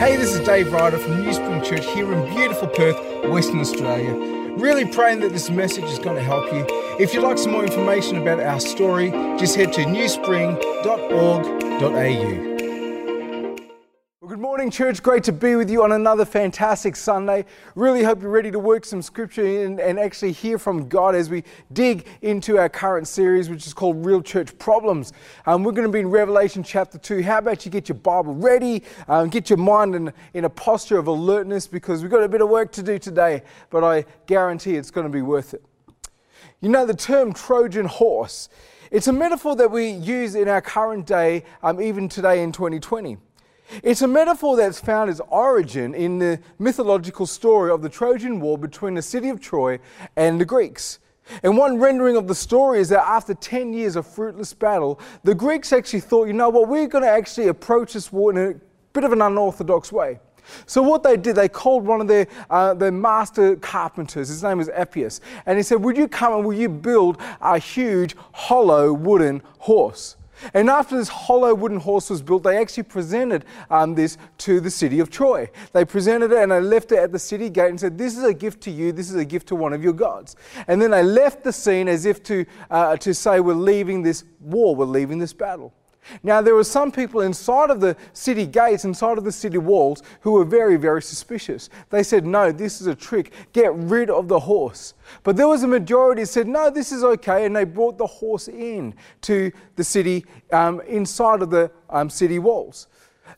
Hey, this is Dave Ryder from New Spring Church here in beautiful Perth, Western Australia. Really praying that this message is going to help you. If you'd like some more information about our story, just head to newspring.org.au. Morning, church. Great to be with you on another fantastic Sunday. Really hope you're ready to work some scripture and, and actually hear from God as we dig into our current series, which is called Real Church Problems. Um, we're going to be in Revelation chapter 2. How about you get your Bible ready, um, get your mind in, in a posture of alertness because we've got a bit of work to do today, but I guarantee it's going to be worth it. You know, the term Trojan horse, it's a metaphor that we use in our current day, um, even today in 2020. It's a metaphor that's found its origin in the mythological story of the Trojan War between the city of Troy and the Greeks. And one rendering of the story is that after 10 years of fruitless battle, the Greeks actually thought, you know what, we're going to actually approach this war in a bit of an unorthodox way. So what they did, they called one of their, uh, their master carpenters. His name was Epeius, and he said, "Would you come and will you build a huge hollow wooden horse?" And after this hollow wooden horse was built, they actually presented um, this to the city of Troy. They presented it and they left it at the city gate and said, This is a gift to you, this is a gift to one of your gods. And then they left the scene as if to, uh, to say, We're leaving this war, we're leaving this battle. Now, there were some people inside of the city gates, inside of the city walls, who were very, very suspicious. They said, No, this is a trick. Get rid of the horse. But there was a majority said, No, this is okay. And they brought the horse in to the city, um, inside of the um, city walls.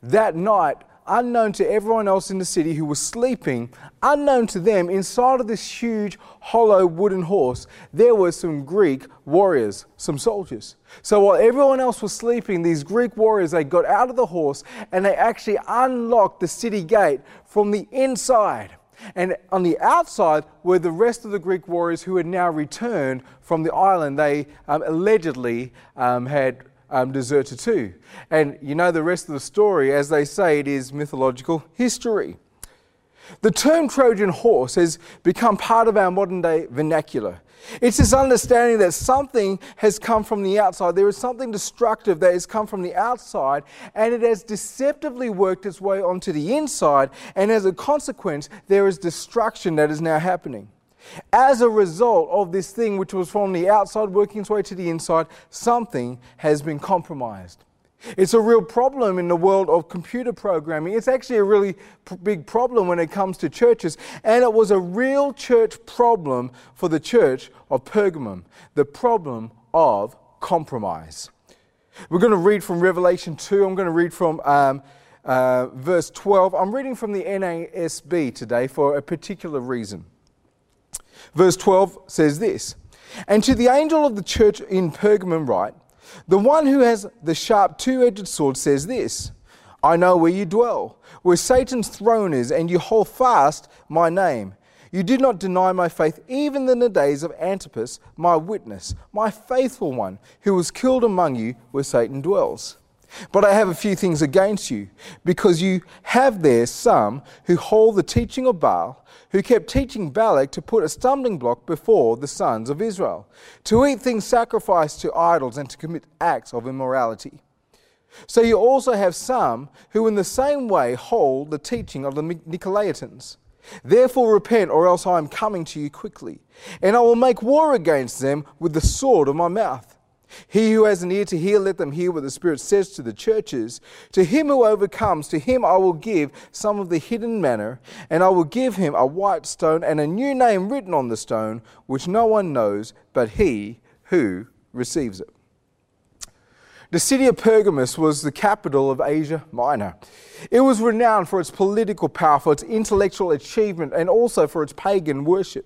That night, unknown to everyone else in the city who was sleeping, unknown to them, inside of this huge hollow wooden horse, there were some Greek warriors, some soldiers. So while everyone else was sleeping, these Greek warriors, they got out of the horse and they actually unlocked the city gate from the inside. And on the outside were the rest of the Greek warriors who had now returned from the island they um, allegedly um, had um, deserted too. And you know the rest of the story, as they say, it is mythological history. The term Trojan horse has become part of our modern day vernacular. It's this understanding that something has come from the outside. There is something destructive that has come from the outside, and it has deceptively worked its way onto the inside, and as a consequence, there is destruction that is now happening. As a result of this thing, which was from the outside working its way to the inside, something has been compromised. It's a real problem in the world of computer programming. It's actually a really p- big problem when it comes to churches. And it was a real church problem for the church of Pergamum the problem of compromise. We're going to read from Revelation 2. I'm going to read from um, uh, verse 12. I'm reading from the NASB today for a particular reason. Verse 12 says this And to the angel of the church in Pergamum, write, the one who has the sharp two edged sword says this I know where you dwell, where Satan's throne is, and you hold fast my name. You did not deny my faith even in the days of Antipas, my witness, my faithful one, who was killed among you where Satan dwells. But I have a few things against you, because you have there some who hold the teaching of Balaam, who kept teaching Balak to put a stumbling block before the sons of Israel, to eat things sacrificed to idols and to commit acts of immorality. So you also have some who in the same way hold the teaching of the Nicolaitans. Therefore repent, or else I am coming to you quickly, and I will make war against them with the sword of my mouth. He who has an ear to hear, let them hear what the Spirit says to the churches. To him who overcomes, to him I will give some of the hidden manna, and I will give him a white stone and a new name written on the stone, which no one knows but he who receives it. The city of Pergamus was the capital of Asia Minor. It was renowned for its political power, for its intellectual achievement, and also for its pagan worship.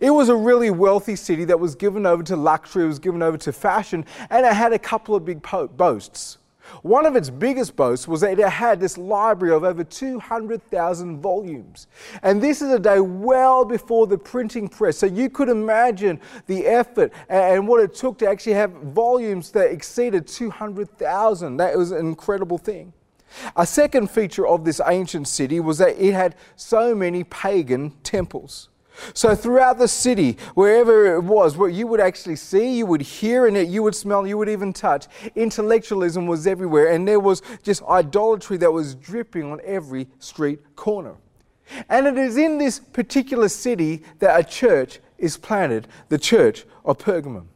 It was a really wealthy city that was given over to luxury, was given over to fashion, and it had a couple of big boasts. One of its biggest boasts was that it had this library of over 200,000 volumes. And this is a day well before the printing press. So you could imagine the effort and what it took to actually have volumes that exceeded 200,000. That was an incredible thing. A second feature of this ancient city was that it had so many pagan temples. So, throughout the city, wherever it was, where you would actually see, you would hear, and you would smell, you would even touch, intellectualism was everywhere, and there was just idolatry that was dripping on every street corner. And it is in this particular city that a church is planted, the church of Pergamum.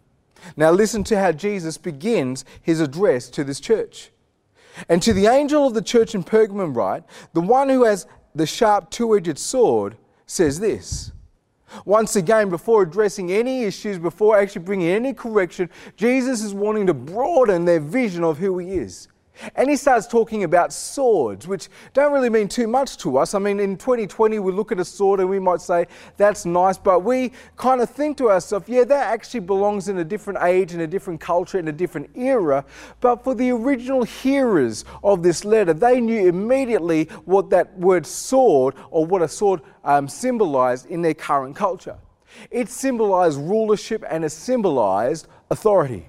Now, listen to how Jesus begins his address to this church. And to the angel of the church in Pergamum, write, the one who has the sharp two edged sword says this once again, before addressing any issues, before actually bringing any correction, Jesus is wanting to broaden their vision of who he is. And he starts talking about swords, which don't really mean too much to us. I mean, in 2020, we look at a sword and we might say, that's nice, but we kind of think to ourselves, yeah, that actually belongs in a different age, in a different culture, in a different era. But for the original hearers of this letter, they knew immediately what that word sword or what a sword um, symbolized in their current culture. It symbolized rulership and it symbolized authority.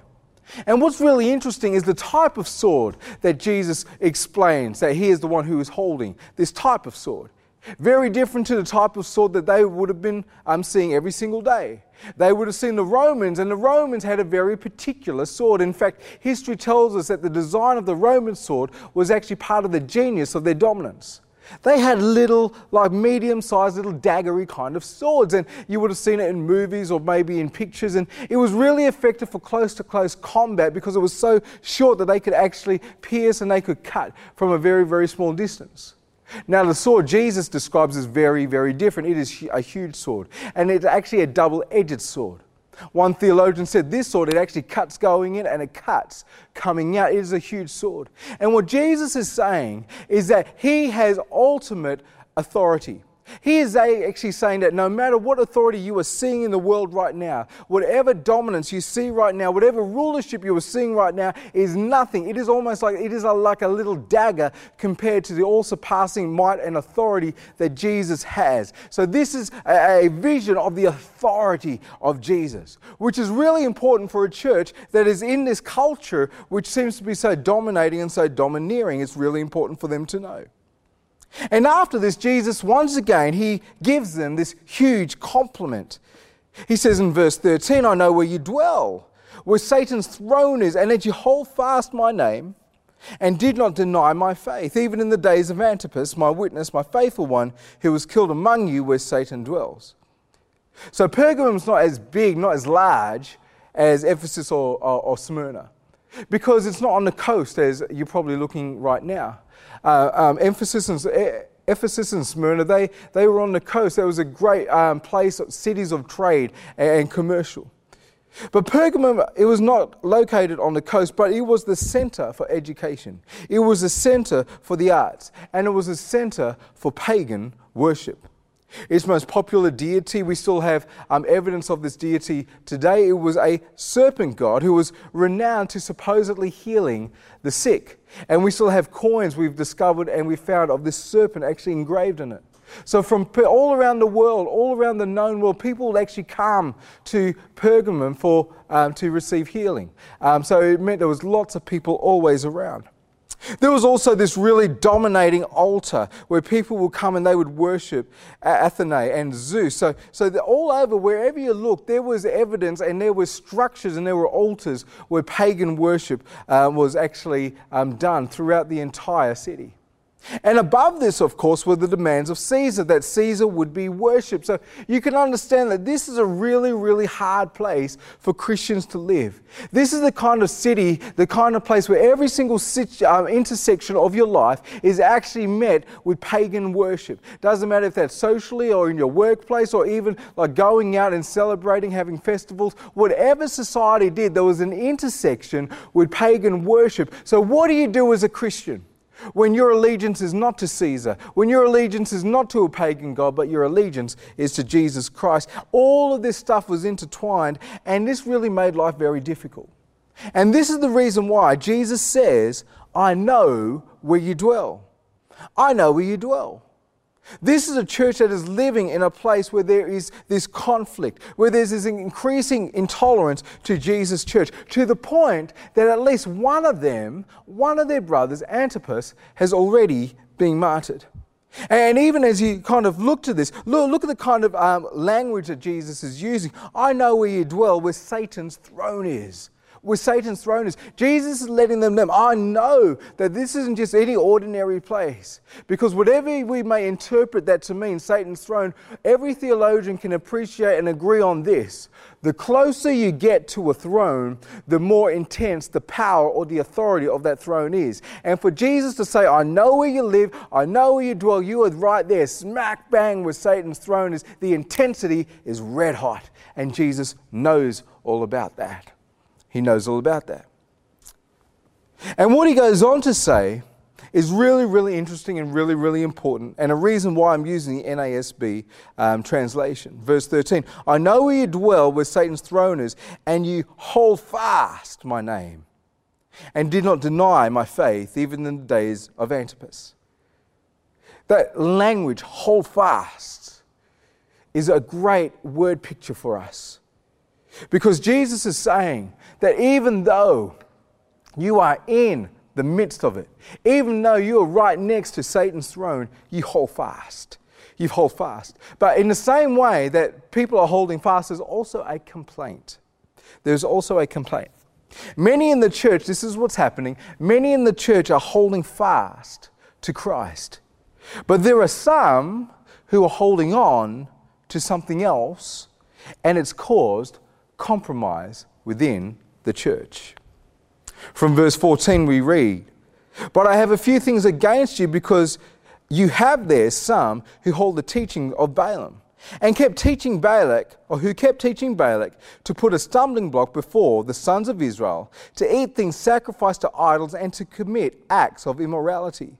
And what's really interesting is the type of sword that Jesus explains that he is the one who is holding this type of sword. Very different to the type of sword that they would have been um, seeing every single day. They would have seen the Romans, and the Romans had a very particular sword. In fact, history tells us that the design of the Roman sword was actually part of the genius of their dominance. They had little, like medium sized, little daggery kind of swords, and you would have seen it in movies or maybe in pictures. And it was really effective for close to close combat because it was so short that they could actually pierce and they could cut from a very, very small distance. Now, the sword Jesus describes is very, very different. It is a huge sword, and it's actually a double edged sword. One theologian said this sword, it actually cuts going in and it cuts coming out. It is a huge sword. And what Jesus is saying is that he has ultimate authority. He is actually saying that no matter what authority you are seeing in the world right now, whatever dominance you see right now, whatever rulership you are seeing right now is nothing. It is almost like it is a, like a little dagger compared to the all surpassing might and authority that Jesus has. So, this is a, a vision of the authority of Jesus, which is really important for a church that is in this culture which seems to be so dominating and so domineering. It's really important for them to know. And after this, Jesus, once again, he gives them this huge compliment. He says in verse 13, I know where you dwell, where Satan's throne is, and that you hold fast my name and did not deny my faith, even in the days of Antipas, my witness, my faithful one, who was killed among you where Satan dwells. So Pergamum's not as big, not as large as Ephesus or, or, or Smyrna, because it's not on the coast as you're probably looking right now uh, um, Ephesus and Ephesus and Smyrna, they, they were on the coast. There was a great um, place, cities of trade and commercial. But Pergamum, it was not located on the coast, but it was the center for education. It was a center for the arts, and it was a center for pagan worship. Its most popular deity, we still have um, evidence of this deity today. It was a serpent god who was renowned to supposedly healing the sick. And we still have coins we've discovered and we found of this serpent actually engraved in it. So, from all around the world, all around the known world, people would actually come to Pergamum for, um, to receive healing. Um, so, it meant there was lots of people always around. There was also this really dominating altar where people would come and they would worship Athena and Zeus. So, so all over, wherever you look, there was evidence and there were structures and there were altars where pagan worship uh, was actually um, done throughout the entire city. And above this, of course, were the demands of Caesar, that Caesar would be worshipped. So you can understand that this is a really, really hard place for Christians to live. This is the kind of city, the kind of place where every single um, intersection of your life is actually met with pagan worship. Doesn't matter if that's socially or in your workplace or even like going out and celebrating, having festivals. Whatever society did, there was an intersection with pagan worship. So what do you do as a Christian? When your allegiance is not to Caesar, when your allegiance is not to a pagan god, but your allegiance is to Jesus Christ, all of this stuff was intertwined, and this really made life very difficult. And this is the reason why Jesus says, I know where you dwell. I know where you dwell. This is a church that is living in a place where there is this conflict, where there's this increasing intolerance to Jesus' church, to the point that at least one of them, one of their brothers, Antipas, has already been martyred. And even as you kind of look to this, look, look at the kind of um, language that Jesus is using. I know where you dwell, where Satan's throne is where Satan's throne is. Jesus is letting them know, I know that this isn't just any ordinary place. Because whatever we may interpret that to mean, Satan's throne, every theologian can appreciate and agree on this. The closer you get to a throne, the more intense the power or the authority of that throne is. And for Jesus to say, I know where you live, I know where you dwell, you are right there, smack bang where Satan's throne is, the intensity is red hot. And Jesus knows all about that. He knows all about that. And what he goes on to say is really, really interesting and really, really important, and a reason why I'm using the NASB um, translation. Verse 13 I know where you dwell, where Satan's throne is, and you hold fast my name, and did not deny my faith, even in the days of Antipas. That language, hold fast, is a great word picture for us. Because Jesus is saying that even though you are in the midst of it, even though you are right next to Satan's throne, you hold fast. You hold fast. But in the same way that people are holding fast, there's also a complaint. There's also a complaint. Many in the church, this is what's happening, many in the church are holding fast to Christ. But there are some who are holding on to something else, and it's caused compromise within the church. From verse 14, we read, But I have a few things against you because you have there some who hold the teaching of Balaam and kept teaching Balak, or who kept teaching Balak, to put a stumbling block before the sons of Israel, to eat things sacrificed to idols, and to commit acts of immorality.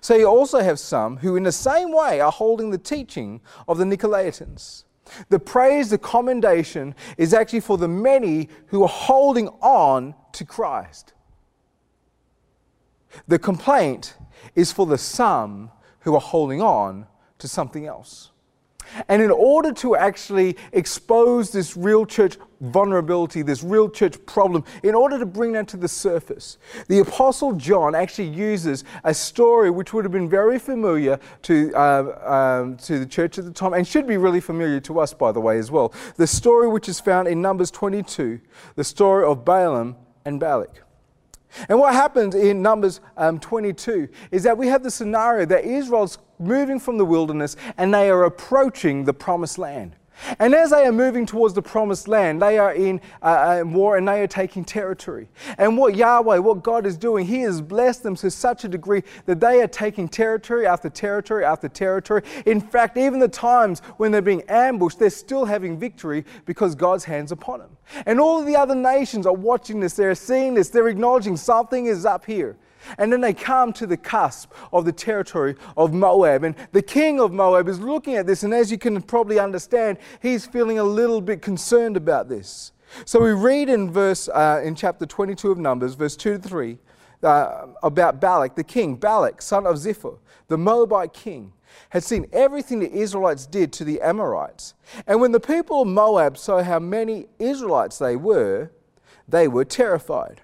So you also have some who, in the same way, are holding the teaching of the Nicolaitans. The praise, the commendation is actually for the many who are holding on to Christ. The complaint is for the some who are holding on to something else. And in order to actually expose this real church vulnerability, this real church problem, in order to bring that to the surface, the Apostle John actually uses a story which would have been very familiar to, uh, um, to the church at the time and should be really familiar to us, by the way, as well. The story which is found in Numbers 22, the story of Balaam and Balak. And what happens in Numbers um, 22 is that we have the scenario that Israel's moving from the wilderness and they are approaching the promised land. And as they are moving towards the promised land, they are in uh, uh, war and they are taking territory. And what Yahweh, what God is doing, He has blessed them to such a degree that they are taking territory after territory after territory. In fact, even the times when they're being ambushed, they're still having victory because God's hands upon them. And all of the other nations are watching this, they're seeing this, they're acknowledging something is up here. And then they come to the cusp of the territory of Moab. And the king of Moab is looking at this, and as you can probably understand, he's feeling a little bit concerned about this. So we read in verse uh, in chapter 22 of Numbers, verse 2 to 3, uh, about Balak, the king. Balak, son of Zippor, the Moabite king, had seen everything the Israelites did to the Amorites. And when the people of Moab saw how many Israelites they were, they were terrified.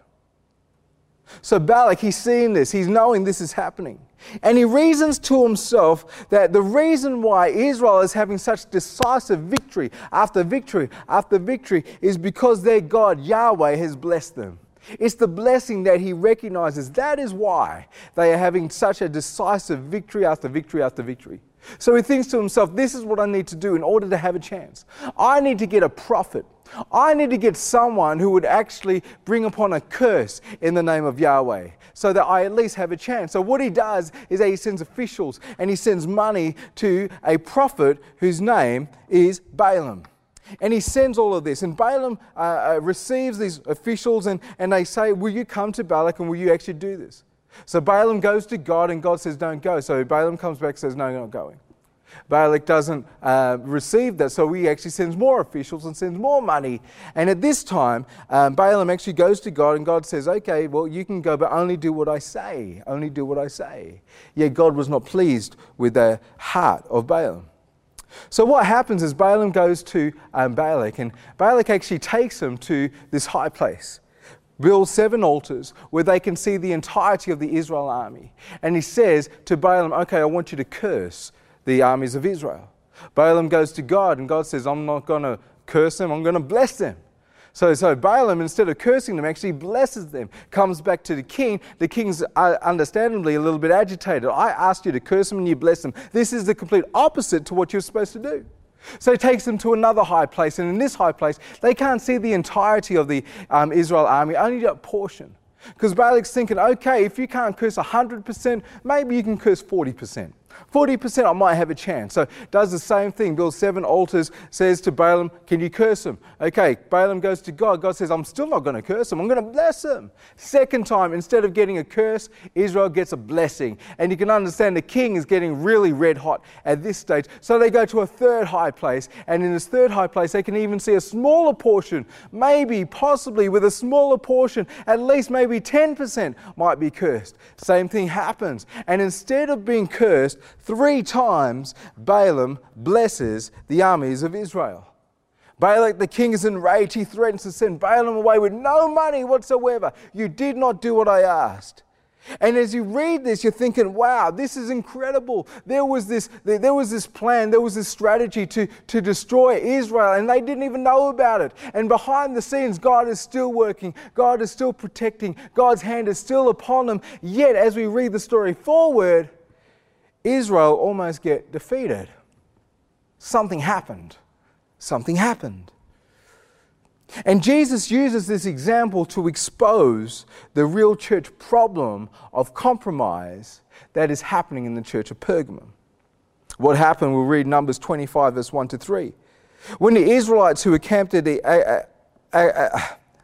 So Balak, he's seeing this, he's knowing this is happening. And he reasons to himself that the reason why Israel is having such decisive victory after victory after victory is because their God, Yahweh, has blessed them. It's the blessing that he recognizes. That is why they are having such a decisive victory after victory after victory. So he thinks to himself, this is what I need to do in order to have a chance. I need to get a prophet I need to get someone who would actually bring upon a curse in the name of Yahweh so that I at least have a chance. So, what he does is that he sends officials and he sends money to a prophet whose name is Balaam. And he sends all of this. And Balaam uh, uh, receives these officials and, and they say, Will you come to Balak and will you actually do this? So Balaam goes to God and God says, Don't go. So Balaam comes back and says, No, you're not going. Balak doesn't uh, receive that, so he actually sends more officials and sends more money. And at this time, um, Balaam actually goes to God, and God says, Okay, well, you can go, but only do what I say. Only do what I say. Yet God was not pleased with the heart of Balaam. So what happens is Balaam goes to um, Balak, and Balak actually takes him to this high place. Build seven altars where they can see the entirety of the Israel army. And he says to Balaam, Okay, I want you to curse the armies of Israel. Balaam goes to God, and God says, I'm not going to curse them, I'm going to bless them. So, so Balaam, instead of cursing them, actually blesses them. Comes back to the king. The king's uh, understandably a little bit agitated. I asked you to curse them and you bless them. This is the complete opposite to what you're supposed to do. So he takes them to another high place, and in this high place, they can't see the entirety of the um, Israel army, only a portion. Because Balak's thinking, okay, if you can't curse 100%, maybe you can curse 40%. 40% I might have a chance. So does the same thing, builds seven altars, says to Balaam, Can you curse him? Okay, Balaam goes to God. God says, I'm still not going to curse him, I'm going to bless him. Second time, instead of getting a curse, Israel gets a blessing. And you can understand the king is getting really red hot at this stage. So they go to a third high place, and in this third high place, they can even see a smaller portion, maybe, possibly with a smaller portion, at least maybe 10% might be cursed. Same thing happens. And instead of being cursed, Three times Balaam blesses the armies of Israel. Balak the king is enraged. He threatens to send Balaam away with no money whatsoever. You did not do what I asked. And as you read this, you're thinking, wow, this is incredible. There was this, there was this plan, there was this strategy to, to destroy Israel, and they didn't even know about it. And behind the scenes, God is still working, God is still protecting, God's hand is still upon them. Yet, as we read the story forward, Israel almost get defeated. Something happened. Something happened. And Jesus uses this example to expose the real church problem of compromise that is happening in the church of Pergamum. What happened, we'll read Numbers 25, verse 1 to 3. When the Israelites who were camped at the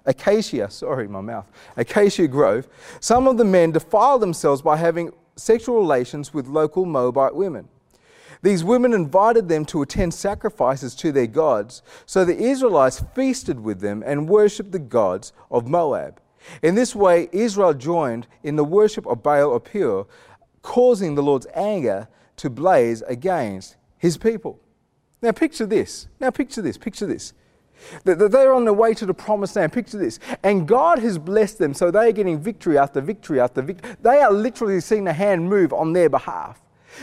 acacia, sorry, my mouth, acacia grove, some of the men defiled themselves by having sexual relations with local Moabite women. These women invited them to attend sacrifices to their gods, so the Israelites feasted with them and worshipped the gods of Moab. In this way, Israel joined in the worship of Baal of Peor, causing the Lord's anger to blaze against his people. Now, picture this. Now, picture this. Picture this. That they're on their way to the promised land. Picture this. And God has blessed them, so they are getting victory after victory after victory. They are literally seeing the hand move on their behalf.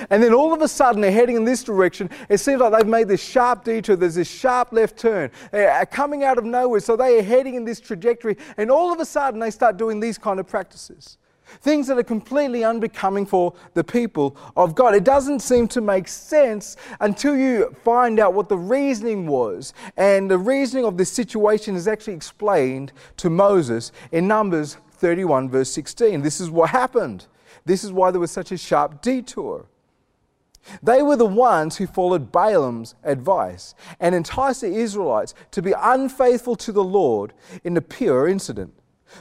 And then all of a sudden, they're heading in this direction. It seems like they've made this sharp detour. There's this sharp left turn. They're uh, coming out of nowhere, so they are heading in this trajectory. And all of a sudden, they start doing these kind of practices. Things that are completely unbecoming for the people of God. It doesn't seem to make sense until you find out what the reasoning was. And the reasoning of this situation is actually explained to Moses in Numbers 31, verse 16. This is what happened. This is why there was such a sharp detour. They were the ones who followed Balaam's advice and enticed the Israelites to be unfaithful to the Lord in the Peor incident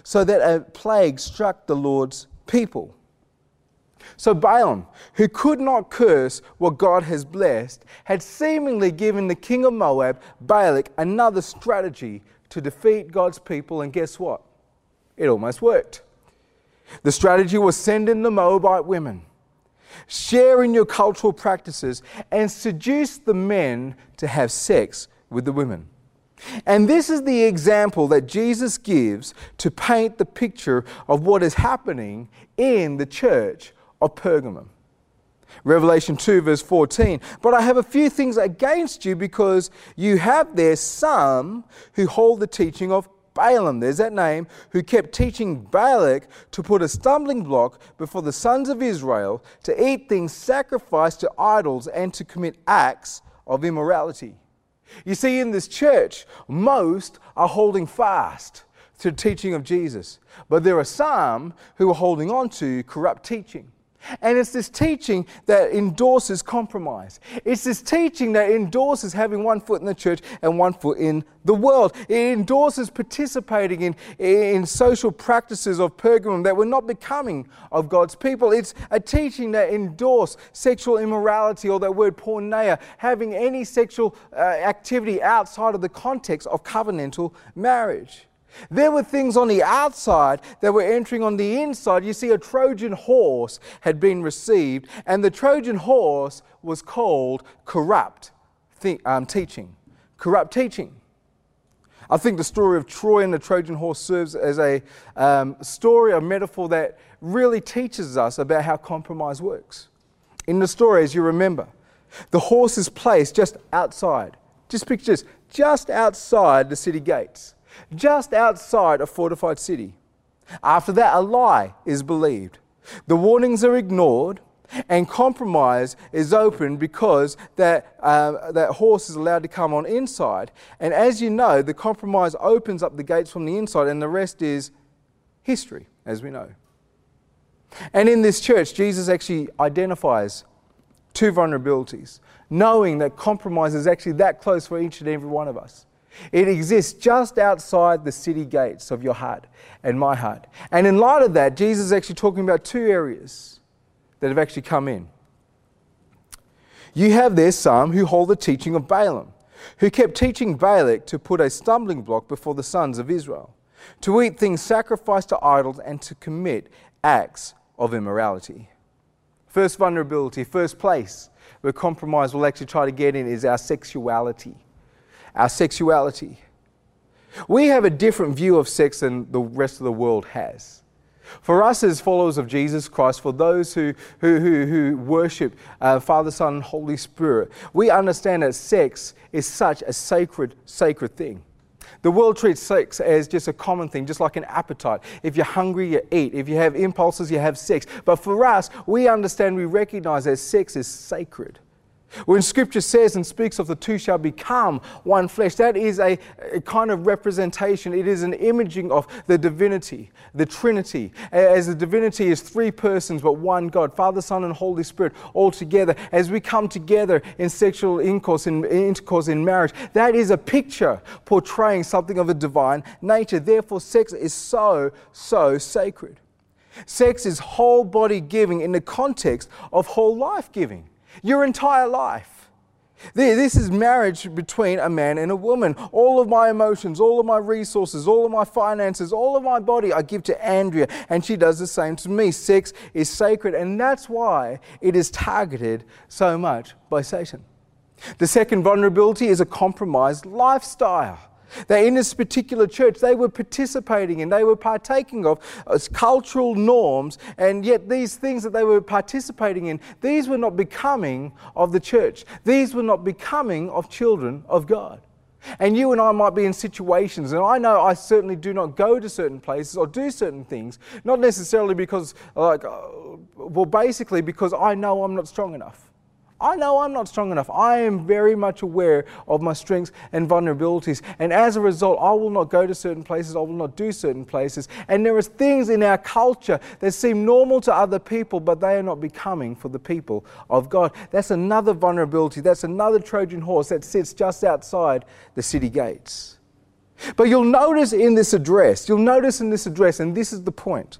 so that a plague struck the Lord's people. So Balaam, who could not curse what God has blessed, had seemingly given the king of Moab, Balak, another strategy to defeat God's people, and guess what? It almost worked. The strategy was send in the Moabite women, share in your cultural practices, and seduce the men to have sex with the women. And this is the example that Jesus gives to paint the picture of what is happening in the church of Pergamum. Revelation 2, verse 14. But I have a few things against you because you have there some who hold the teaching of Balaam, there's that name, who kept teaching Balak to put a stumbling block before the sons of Israel to eat things sacrificed to idols and to commit acts of immorality. You see, in this church, most are holding fast to the teaching of Jesus, but there are some who are holding on to corrupt teaching. And it's this teaching that endorses compromise. It's this teaching that endorses having one foot in the church and one foot in the world. It endorses participating in, in social practices of Pergamum that were not becoming of God's people. It's a teaching that endorses sexual immorality or that word porneia, having any sexual uh, activity outside of the context of covenantal marriage. There were things on the outside that were entering on the inside. You see, a Trojan horse had been received, and the Trojan horse was called corrupt um, teaching. Corrupt teaching. I think the story of Troy and the Trojan horse serves as a um, story, a metaphor that really teaches us about how compromise works. In the story, as you remember, the horse is placed just outside. Just picture this just outside the city gates, just outside a fortified city. After that, a lie is believed. The warnings are ignored, and compromise is open because that, uh, that horse is allowed to come on inside. And as you know, the compromise opens up the gates from the inside, and the rest is history, as we know. And in this church, Jesus actually identifies two vulnerabilities, knowing that compromise is actually that close for each and every one of us. It exists just outside the city gates of your heart and my heart. And in light of that, Jesus is actually talking about two areas that have actually come in. You have there some who hold the teaching of Balaam, who kept teaching Balak to put a stumbling block before the sons of Israel, to eat things sacrificed to idols, and to commit acts of immorality. First vulnerability, first place where compromise will actually try to get in is our sexuality our sexuality. We have a different view of sex than the rest of the world has. For us as followers of Jesus Christ, for those who, who, who, who worship uh, Father, Son, and Holy Spirit, we understand that sex is such a sacred, sacred thing. The world treats sex as just a common thing, just like an appetite. If you're hungry, you eat. If you have impulses, you have sex. But for us, we understand, we recognize that sex is sacred. When scripture says and speaks of the two shall become one flesh, that is a, a, kind of representation. It is an imaging of the divinity, the Trinity. As the divinity is three persons but one God, Father, Son, and Holy Spirit, all together. As we come together in sexual intercourse, in, intercourse in marriage, that is a picture portraying something of a divine nature. Therefore, sex is so, so sacred. Sex is whole body giving in the context of whole life giving your entire life. This is marriage between a man and a woman. All of my emotions, all of my resources, all of my finances, all of my body I give to Andrea, and she does the same to me. Sex is sacred, and that's why it is targeted so much by Satan. The second vulnerability is a compromised lifestyle that in this particular church they were participating in, they were partaking of as cultural norms, and yet these things that they were participating in, these were not becoming of the church. These were not becoming of children of God. And you and I might be in situations, and I know I certainly do not go to certain places or do certain things, not necessarily because, like, uh, well, basically because I know I'm not strong enough. I know I'm not strong enough. I am very much aware of my strengths and vulnerabilities. And as a result, I will not go to certain places, I will not do certain places. And there are things in our culture that seem normal to other people, but they are not becoming for the people of God. That's another vulnerability. That's another Trojan horse that sits just outside the city gates. But you'll notice in this address, you'll notice in this address, and this is the point,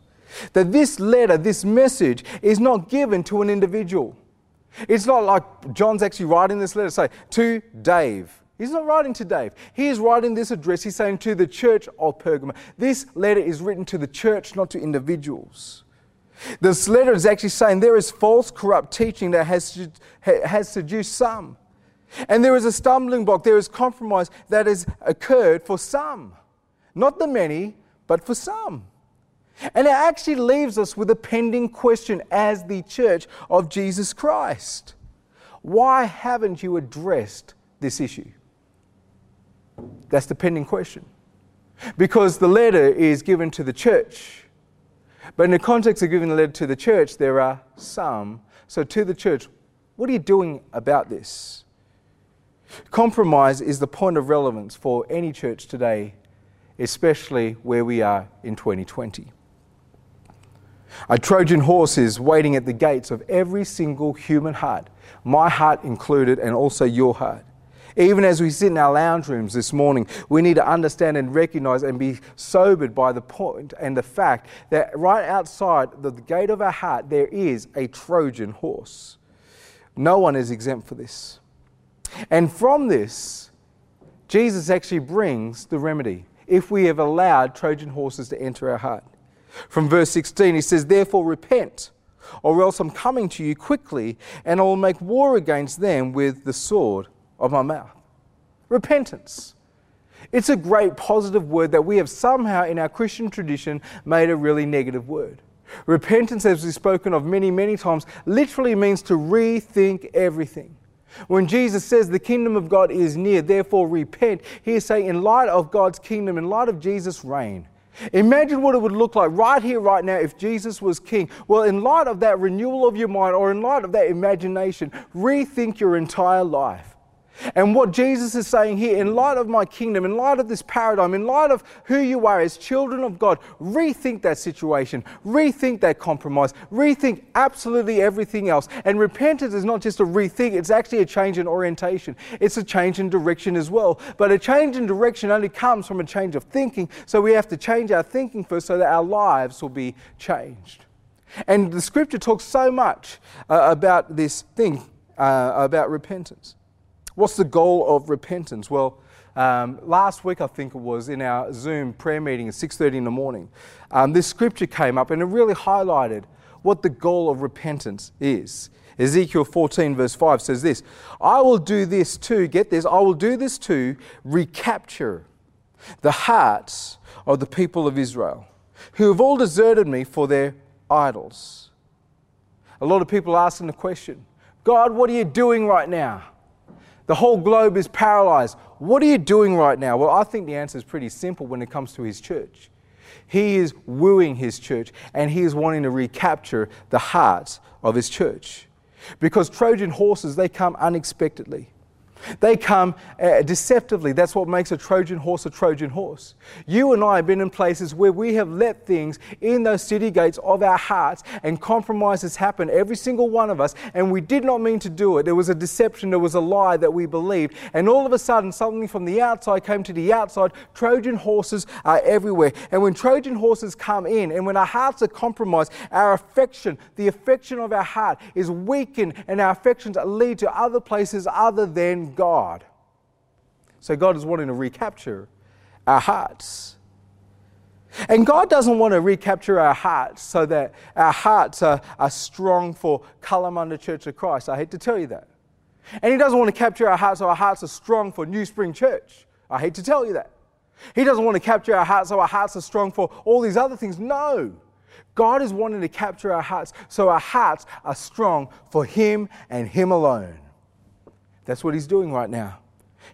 that this letter, this message, is not given to an individual. It's not like John's actually writing this letter, say, to Dave. He's not writing to Dave. He is writing this address. He's saying to the church of Pergamum. This letter is written to the church, not to individuals. This letter is actually saying there is false, corrupt teaching that has, has seduced some. And there is a stumbling block, there is compromise that has occurred for some. Not the many, but for some. And it actually leaves us with a pending question as the church of Jesus Christ. Why haven't you addressed this issue? That's the pending question. Because the letter is given to the church. But in the context of giving the letter to the church, there are some. So, to the church, what are you doing about this? Compromise is the point of relevance for any church today, especially where we are in 2020. A Trojan horse is waiting at the gates of every single human heart, my heart included, and also your heart. Even as we sit in our lounge rooms this morning, we need to understand and recognize and be sobered by the point and the fact that right outside the gate of our heart, there is a Trojan horse. No one is exempt for this. And from this, Jesus actually brings the remedy if we have allowed Trojan horses to enter our heart. From verse 16, he says, Therefore repent, or else I'm coming to you quickly, and I will make war against them with the sword of my mouth. Repentance. It's a great positive word that we have somehow in our Christian tradition made a really negative word. Repentance, as we've spoken of many, many times, literally means to rethink everything. When Jesus says the kingdom of God is near, therefore repent, he is saying, in light of God's kingdom, in light of Jesus' reign, Imagine what it would look like right here, right now, if Jesus was king. Well, in light of that renewal of your mind or in light of that imagination, rethink your entire life. And what Jesus is saying here, in light of my kingdom, in light of this paradigm, in light of who you are as children of God, rethink that situation, rethink that compromise, rethink absolutely everything else. And repentance is not just a rethink, it's actually a change in orientation. It's a change in direction as well. But a change in direction only comes from a change of thinking. So we have to change our thinking first so that our lives will be changed. And the scripture talks so much uh, about this thing, uh, about repentance. What's the goal of repentance? Well, um, last week I think it was in our Zoom prayer meeting at 6:30 in the morning, um, this scripture came up and it really highlighted what the goal of repentance is. Ezekiel 14 verse 5 says this: "I will do this too. Get this. I will do this to recapture the hearts of the people of Israel, who have all deserted me for their idols." A lot of people asking the question, "God, what are you doing right now?" The whole globe is paralyzed. What are you doing right now? Well, I think the answer is pretty simple when it comes to his church. He is wooing his church and he is wanting to recapture the hearts of his church. Because Trojan horses, they come unexpectedly. They come uh, deceptively. That's what makes a Trojan horse a Trojan horse. You and I have been in places where we have let things in those city gates of our hearts and compromises happen, every single one of us, and we did not mean to do it. There was a deception, there was a lie that we believed, and all of a sudden, something from the outside came to the outside. Trojan horses are everywhere. And when Trojan horses come in, and when our hearts are compromised, our affection, the affection of our heart, is weakened, and our affections lead to other places other than God. So God is wanting to recapture our hearts. And God doesn't want to recapture our hearts so that our hearts are, are strong for Kalamunda Church of Christ. I hate to tell you that. And He doesn't want to capture our hearts so our hearts are strong for New Spring Church. I hate to tell you that. He doesn't want to capture our hearts so our hearts are strong for all these other things. No. God is wanting to capture our hearts so our hearts are strong for Him and Him alone. That's what he's doing right now.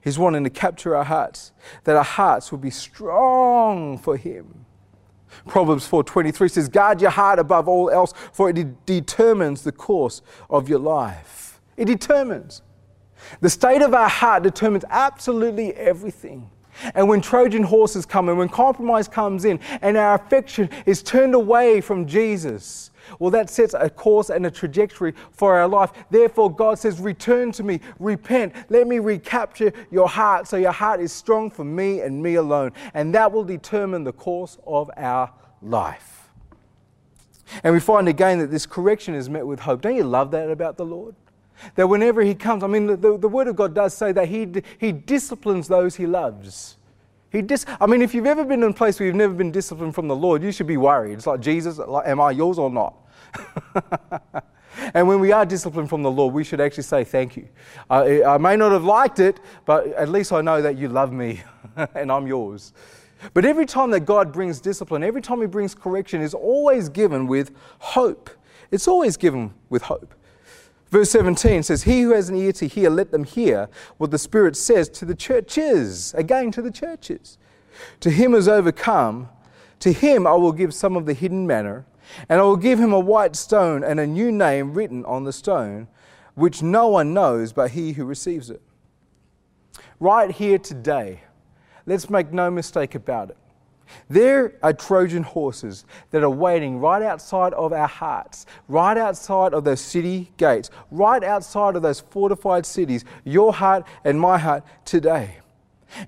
He's wanting to capture our hearts, that our hearts will be strong for him. Proverbs 4:23 says, "Guard your heart above all else, for it determines the course of your life." It determines. The state of our heart determines absolutely everything. And when Trojan horses come and when compromise comes in and our affection is turned away from Jesus, well, that sets a course and a trajectory for our life. Therefore, God says, Return to me, repent, let me recapture your heart so your heart is strong for me and me alone. And that will determine the course of our life. And we find again that this correction is met with hope. Don't you love that about the Lord? That whenever He comes, I mean, the, the Word of God does say that He, he disciplines those He loves. He dis- I mean, if you've ever been in a place where you've never been disciplined from the Lord, you should be worried. It's like, Jesus, like, am I yours or not? and when we are disciplined from the Lord, we should actually say thank you. I, I may not have liked it, but at least I know that you love me and I'm yours. But every time that God brings discipline, every time He brings correction, is always given with hope. It's always given with hope. Verse 17 says, He who has an ear to hear, let them hear what the Spirit says to the churches. Again, to the churches. To him has overcome, to him I will give some of the hidden manna, and I will give him a white stone and a new name written on the stone, which no one knows but he who receives it. Right here today, let's make no mistake about it. There are Trojan horses that are waiting right outside of our hearts, right outside of those city gates, right outside of those fortified cities, your heart and my heart today.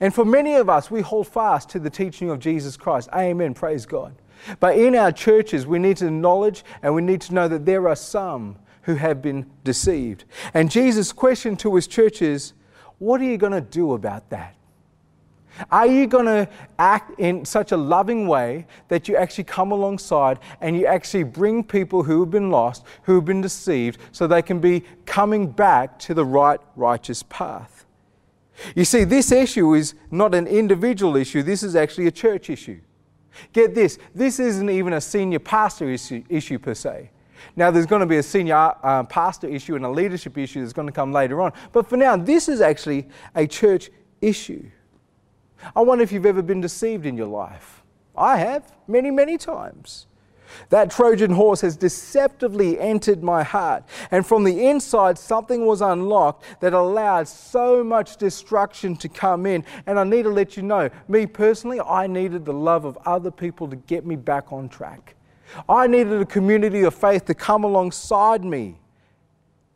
And for many of us, we hold fast to the teaching of Jesus Christ. Amen. Praise God. But in our churches, we need to acknowledge and we need to know that there are some who have been deceived. And Jesus' question to his church is, What are you going to do about that? Are you going to act in such a loving way that you actually come alongside and you actually bring people who have been lost, who have been deceived, so they can be coming back to the right, righteous path? You see, this issue is not an individual issue, this is actually a church issue. Get this, this isn't even a senior pastor issue, issue per se. Now, there's going to be a senior uh, pastor issue and a leadership issue that's going to come later on. But for now, this is actually a church issue. I wonder if you've ever been deceived in your life. I have, many, many times. That Trojan horse has deceptively entered my heart. And from the inside, something was unlocked that allowed so much destruction to come in. And I need to let you know, me personally, I needed the love of other people to get me back on track. I needed a community of faith to come alongside me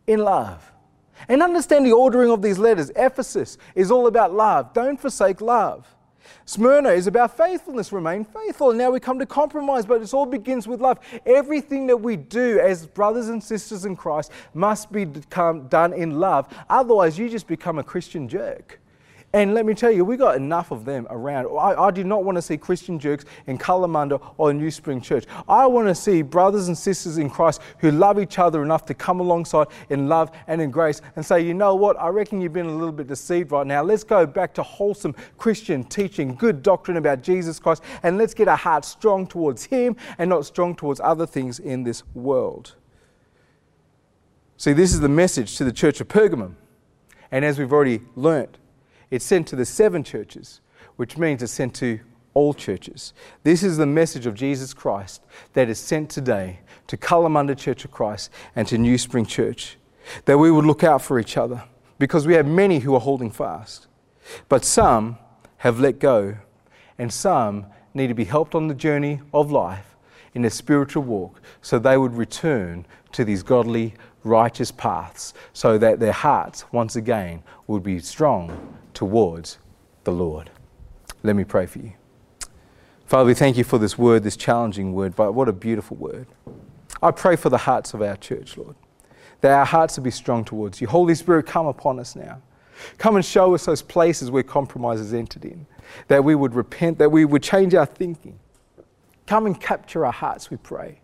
in love. And understand the ordering of these letters. Ephesus is all about love. Don't forsake love. Smyrna is about faithfulness, remain faithful. And now we come to compromise, but it all begins with love. Everything that we do as brothers and sisters in Christ must be done in love. Otherwise, you just become a Christian jerk. And let me tell you, we got enough of them around. I, I do not want to see Christian jerks in Kalamunda or New Spring Church. I want to see brothers and sisters in Christ who love each other enough to come alongside in love and in grace and say, you know what, I reckon you've been a little bit deceived right now. Let's go back to wholesome Christian teaching, good doctrine about Jesus Christ, and let's get our hearts strong towards Him and not strong towards other things in this world. See, this is the message to the church of Pergamum. And as we've already learnt, it's sent to the seven churches, which means it's sent to all churches. This is the message of Jesus Christ that is sent today to Kalamunda Church of Christ and to New Spring Church. That we would look out for each other because we have many who are holding fast. But some have let go, and some need to be helped on the journey of life in their spiritual walk so they would return to these godly, righteous paths so that their hearts, once again, would be strong towards the Lord. Let me pray for you. Father, we thank you for this word, this challenging word, but what a beautiful word. I pray for the hearts of our church, Lord, that our hearts will be strong towards you. Holy Spirit, come upon us now. Come and show us those places where compromise has entered in, that we would repent, that we would change our thinking. Come and capture our hearts, we pray.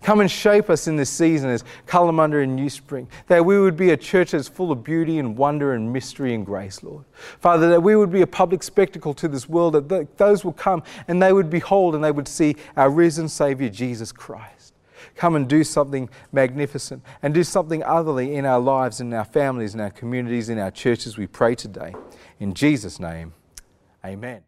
Come and shape us in this season as Kalamunda and New Spring, that we would be a church that's full of beauty and wonder and mystery and grace, Lord. Father, that we would be a public spectacle to this world, that those will come and they would behold and they would see our risen Savior, Jesus Christ. Come and do something magnificent and do something otherly in our lives, in our families, in our communities, in our churches, we pray today. In Jesus' name, amen.